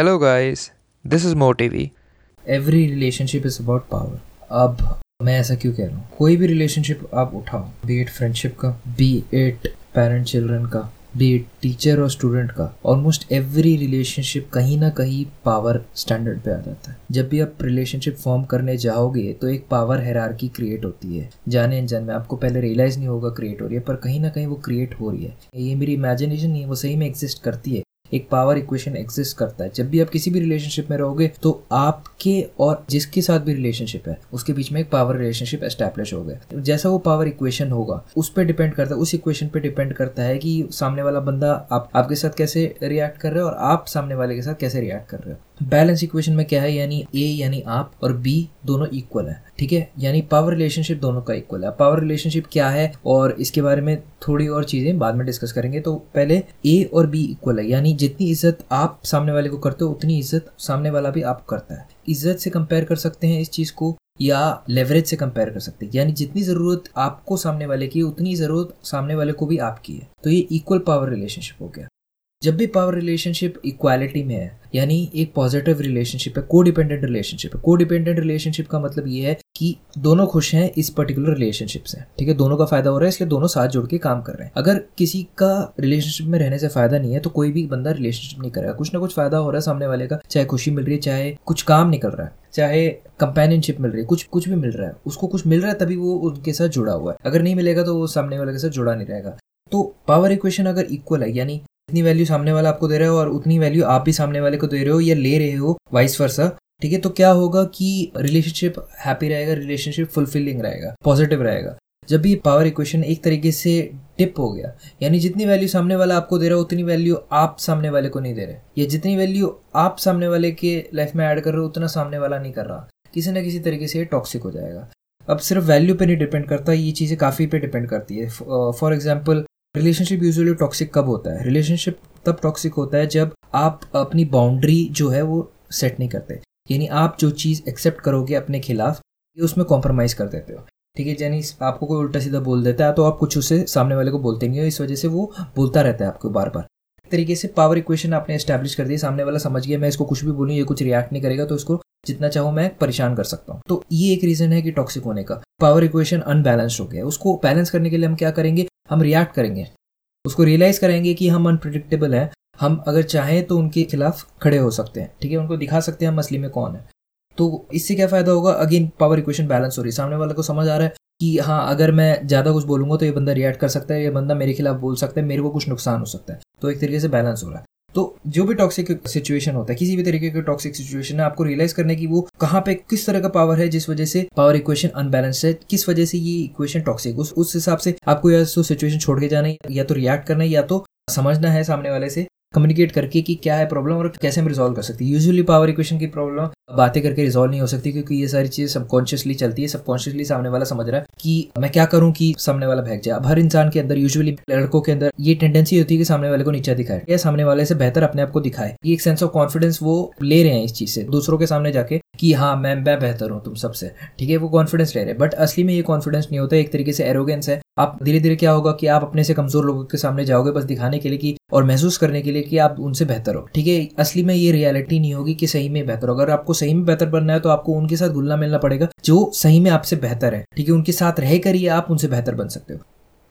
Hello guys, this is MoTV. Every relationship is about power अब मैं ऐसा क्यों कह रहा हूँ? कोई भी रिलेशनशिप आप उठाओ बी इट फ्रेंडशिप का बी इट पेरेंट चिल्ड्रन का बी इट टीचर और स्टूडेंट का ऑलमोस्ट एवरी रिलेशनशिप कहीं ना कहीं पावर स्टैंडर्ड पे आ जाता है। जब भी आप रिलेशनशिप फॉर्म करने जाओगे तो एक पावर हेरारकी क्रिएट होती है। जाने अनजान में आपको पहले रियलाइज़ नहीं होगा क्रिएट हो रही है पर कहीं ना कहीं वो क्रिएट हो रही है। ये मेरी इमेजिनेशन नहीं है वो सही में एग्जिस्ट करती है। एक पावर इक्वेशन एग्जिस्ट करता है। जब भी आप किसी भी रिलेशनशिप में रहोगे तो आपके और जिसके साथ भी रिलेशनशिप है, उसके बीच में एक पावर रिलेशनशिप एस्टेब्लिश हो गया। जैसा वो पावर इक्वेशन होगा, उस पर डिपेंड करता है, उस इक्वेशन पे डिपेंड करता है कि सामने वाला बंदा आप, आपके साथ कैसे रिएक्ट कर रहे हो और आप सामने वाले के साथ कैसे रिएक्ट कर रहे हो। बैलेंस इक्वेशन में क्या है? यानी ए यानी आप और बी दोनों इक्वल है, ठीक है? यानी पावर रिलेशनशिप दोनों का इक्वल है। पावर रिलेशनशिप क्या है? और इसके बारे में थोड़ी और चीज़ें बाद में डिस्कस करेंगे। तो पहले ए और बी इक्वल है, यानी जितनी इज़्ज़त आप सामने वाले को करते हो, उतनी इज़्ज़त सामने वाला भी आप करता है। इज़्ज़त से कंपेयर कर सकते हैं इस चीज़ को, या लेवरेज से कंपेयर कर सकते हैं। यानी जितनी ज़रूरत आपको सामने वाले की उतनी ज़रूरत सामने वाले को भी आपकी है। तो ये इक्वल पावर रिलेशनशिप हो गया। जब भी पावर रिलेशनशिप इक्वालिटी में है, यानी एक पॉजिटिव रिलेशनशिप है को डिपेंडेंट रिलेशनशिप है। को डिपेंडेंट रिलेशनशिप का मतलब ये है कि दोनों खुश हैं इस पर्टिकुलर रिलेशनशिप से। ठीक है? दोनों का फ़ायदा हो रहा है, इसलिए दोनों साथ जुड़ के काम कर रहे हैं। अगर किसी का रिलेशनशिप में रहने से फ़ायदा नहीं है तो कोई भी बंदा रिलेशनशिप नहीं करेगा। कुछ ना कुछ फ़ायदा हो रहा है सामने वाले का, चाहे खुशी मिल रही है, चाहे कुछ काम निकल रहा है, चाहे कंपेनियनशिप मिल रही है, कुछ कुछ भी मिल रहा है, उसको कुछ मिल रहा है, तभी वो उनके साथ जुड़ा हुआ है। अगर नहीं मिलेगा तो वो सामने वाले के साथ जुड़ा नहीं रहेगा। तो पावर इक्वेशन अगर इक्वल है, यानी जितनी वैल्यू सामने वाला आपको दे रहा है और उतनी वैल्यू आप भी सामने वाले को दे रहे हो, या ले रहे हो वाइस वर्सा ठीक है? तो क्या होगा कि रिलेशनशिप हैप्पी रहेगा रिलेशनशिप फुलफिलिंग रहेगा पॉजिटिव रहेगा। जब भी पावर इक्वेशन एक तरीके से टिप हो गया, यानी जितनी वैल्यू सामने वाला आपको दे रहा है, उतनी वैल्यू आप सामने वाले को नहीं दे रहे। या जितनी वैल्यू आप सामने वाले के लाइफ में ऐड कर रहे हो, उतना सामने वाला नहीं कर रहा। किसी ना किसी तरीके से ये टॉक्सिक हो जाएगा। अब सिर्फ़ वैल्यू पे नहीं डिपेंड करता, ये चीज़ें काफ़ी पे डिपेंड करती है। For example relationship usually toxic कब होता है? रिलेशनशिप तब टॉक्सिक होता है जब आप अपनी बाउंड्री जो है वो सेट नहीं करते। यानी आप जो चीज़ एक्सेप्ट करोगे अपने खिलाफ, ये उसमें कॉम्प्रोमाइज़ कर देते हो। ठीक है, यानी आपको कोई उल्टा सीधा बोल देता है तो आप कुछ उसे सामने वाले को बोलते नहीं हो, इस वजह से वो बोलता रहता है आपको बार बार तरीके से पावर इक्वेशन आपने एस्टेब्लिश कर दिया, सामने वाला समझ गया, मैं इसको कुछ भी बोलूँ, ये कुछ रिएक्ट नहीं करेगा तो इसको जितना चाहो मैं परेशान कर सकता हूँ। तो ये एक रीजन है कि टॉक्सिक होने का। पावर इक्वेशन अनबैलेंस्ड हो गया। उसको बैलेंस करने के लिए हम क्या करेंगे? हम रिएक्ट करेंगे। उसको रियलाइज़ करेंगे कि हम अनप्रडिक्टेबल हैं। हम अगर चाहें तो उनके खिलाफ खड़े हो सकते हैं, ठीक है? उनको दिखा सकते हैं हम असली में कौन है। तो इससे क्या फ़ायदा होगा? अगेन पावर इक्वेशन बैलेंस हो रही है। सामने वाले को समझ आ रहा है कि हाँ अगर मैं ज़्यादा कुछ बोलूँगा तो ये बंदा रिएक्ट कर सकता है, ये बंदा मेरे खिलाफ बोल सकता है, मेरे को कुछ नुकसान हो सकता है। तो एक तरीके से बैलेंस हो रहा है। तो जो भी टॉक्सिक सिचुएशन होता है, किसी भी तरीके का टॉक्सिक सिचुएशन है आपको रियलाइज़ करने की वो कहाँ पे किस तरह का पावर है, जिस वजह से पावर इक्वेशन अनबैलेंस है, किस वजह से ये इक्वेशन टॉक्सिक उस हिसाब से आपको या तो सिचुएशन छोड़ के जाना है, या तो रिएक्ट करना है, या तो समझना है सामने वाले से। कम्युनिकेट करके कि क्या है प्रॉब्लम और कैसे हम रिजॉल्व कर सकते हैं। यूजुअली पावर इक्वेशन की प्रॉब्लम बातें करके रिजोल्व नहीं हो सकती क्योंकि ये सारी चीज़ें सबकॉन्शियसली चलती है। सबकॉन्शियसली सामने वाला समझ रहा है कि मैं क्या करूँ कि सामने वाला भाग जाए। अब हर इंसान के अंदर यूजुअली लड़कों के अंदर ये टेंडेंसी होती है कि सामने वाले को नीचा दिखाए या सामने वाले से बेहतर अपने आप को दिखाए। ये एक सेंस ऑफ़ कॉन्फिडेंस वो ले रहे हैं इस चीज़ से। दूसरों के सामने जाके कि हाँ मैं मैं बेहतर हूँ तुम सबसे। ठीक है, वो कॉन्फिडेंस ले रहे हैं। बट असली में ये कॉन्फिडेंस नहीं होता, एक तरीके से एरोगेंस है। आप धीरे धीरे क्या होगा कि आप अपने से कमज़ोर लोगों के सामने जाओगे बस दिखाने के लिए कि, और महसूस करने के लिए कि आप उनसे बेहतर हो। ठीक है, असली में ये रियलिटी नहीं होगी कि सही में बेहतर हो। अगर आपको सही में बेहतर बनना है तो आपको उनके साथ घुलना मिलना पड़ेगा, जो सही में आपसे बेहतर है। ठीक है, उनके साथ रह कर ही आप उनसे बेहतर बन सकते हो।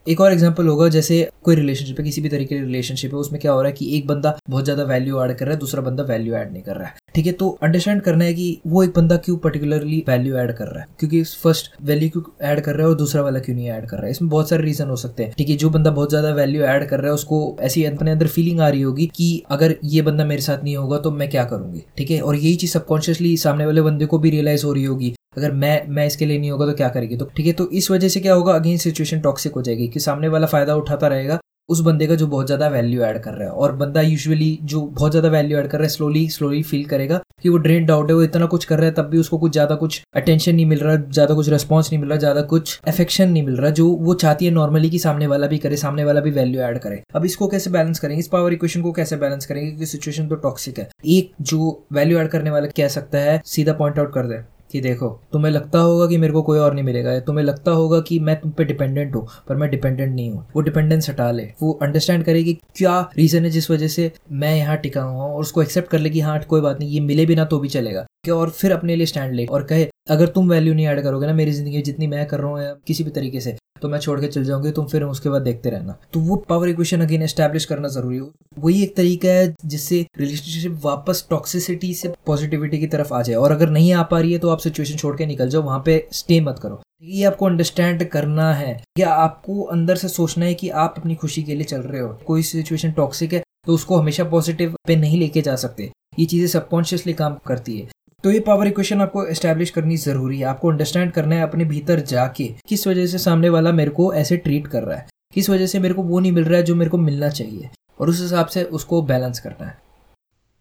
एक और एग्ज़ाम्पल होगा, जैसे कोई रिलेशनशिप है, किसी भी तरीके की रिलेशनशिप है, उसमें क्या हो रहा है कि एक बंदा बहुत ज़्यादा वैल्यू ऐड कर रहा है, दूसरा बंदा वैल्यू ऐड नहीं कर रहा है। ठीक है तो अंडरस्टैंड करना है कि वो एक बंदा क्यों पर्टिकुलरली वैल्यू ऐड कर रहा है? क्योंकि फ़र्स्ट वैल्यू क्यों ऐड कर रहा है और दूसरा वाला क्यों नहीं ऐड कर रहा है? इसमें बहुत सारे रीजन हो सकते हैं। ठीक है, जो बंदा बहुत ज़्यादा वैल्यू ऐड कर रहा है, उसको ऐसी अपने अंदर फीलिंग आ रही होगी कि अगर ये बंदा मेरे साथ नहीं होगा तो मैं क्या करूँगी? ठीक है, और यही चीज़ सबकॉन्शियसली सामने वाले बंदे को भी रियलाइज़ हो रही होगी। अगर मैं मैं इसके लिए नहीं होगा तो क्या करेगी? तो ठीक है तो इस वजह से क्या होगा? अगेन सिचुएशन टॉक्सिक हो जाएगी कि सामने वाला फ़ायदा उठाता रहेगा उस बंदे का जो बहुत ज़्यादा वैल्यू ऐड कर रहा है। और बंदा यूजुअली जो बहुत ज़्यादा वैल्यू ऐड कर रहा है स्लोली स्लोली फील करेगा कि वो ड्रेन आउट है, वो इतना कुछ कर रहा है, तब भी उसको कुछ ज़्यादा कुछ अटेंशन नहीं मिल रहा, ज़्यादा कुछ रिस्पॉन्स नहीं मिल रहा, ज़्यादा कुछ अफेक्शन नहीं मिल रहा, जो वो चाहती है नॉर्मली कि सामने वाला भी करे, सामने वाला भी वैल्यू ऐड करे। अब इसको कैसे बैलेंस करेंगे? इस पावर इक्वेशन को कैसे बैलेंस करेंगे? क्योंकि सिचुएशन तो टॉक्सिक है। एक जो वैल्यू ऐड करने वाला कह सकता है, सीधा पॉइंट आउट कर दे। कि देखो, तुम्हें लगता होगा कि मेरे को कोई और नहीं मिलेगा तुम्हें लगता होगा कि मैं तुम पे डिपेंडेंट हूँ, पर मैं डिपेंडेंट नहीं हूँ। वो डिपेंडेंस हटा ले। वो अंडरस्टैंड करे कि क्या रीजन है जिस वजह से मैं यहाँ टिका हुआ हूँ, और उसको एक्सेप्ट कर ले कि हाँ कोई बात नहीं, ये मिले भी ना तो भी चलेगा। और फिर अपने लिए स्टैंड ले और कहे, अगर तुम वैल्यू नहीं ऐड करोगे ना मेरी ज़िंदगी में, जितनी मैं कर रहा हूँ किसी भी तरीके से तो मैं छोड़ के चल जाऊँगी, तुम फिर उसके बाद देखते रहना। तो वो पावर इक्वेशन अगेन एस्टेब्लिश करना ज़रूरी हो। वही एक तरीका है जिससे रिलेशनशिप वापस टॉक्सिसिटी से पॉजिटिविटी की तरफ़ आ जाए। और अगर नहीं आ पा रही है तो आप सिचुएशन छोड़ के निकल जाओ, वहाँ पे स्टे मत करो। ये आपको अंडरस्टैंड करना है। या आपको अंदर से सोचना है कि आप अपनी खुशी के लिए चल रहे हो। कोई सिचुएशन टॉक्सिक है तो उसको हमेशा पॉजिटिव पे नहीं लेके जा सकते। ये चीज़ें सबकॉन्शियसली काम करती है। तो ये पावर इक्वेशन आपको एस्टेब्लिश करनी ज़रूरी है। आपको अंडरस्टैंड करना है अपने भीतर जाके किस वजह से सामने वाला मेरे को ऐसे ट्रीट कर रहा है। किस वजह से मेरे को वो नहीं मिल रहा है जो मेरे को मिलना चाहिए। और उस हिसाब से उसको बैलेंस करना है।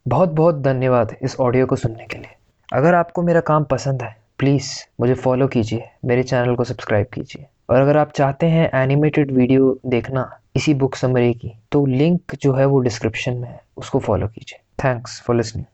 बहुत बहुत धन्यवाद इस ऑडियो को सुनने के लिए। अगर आपको मेरा काम पसंद है प्लीज़ मुझे फॉलो कीजिए, मेरे चैनल को सब्सक्राइब कीजिए। और अगर आप चाहते हैं एनिमेटेड वीडियो देखना इसी बुक समरी की तो लिंक जो है वो डिस्क्रिप्शन में है, उसको फॉलो कीजिए। Thanks for listening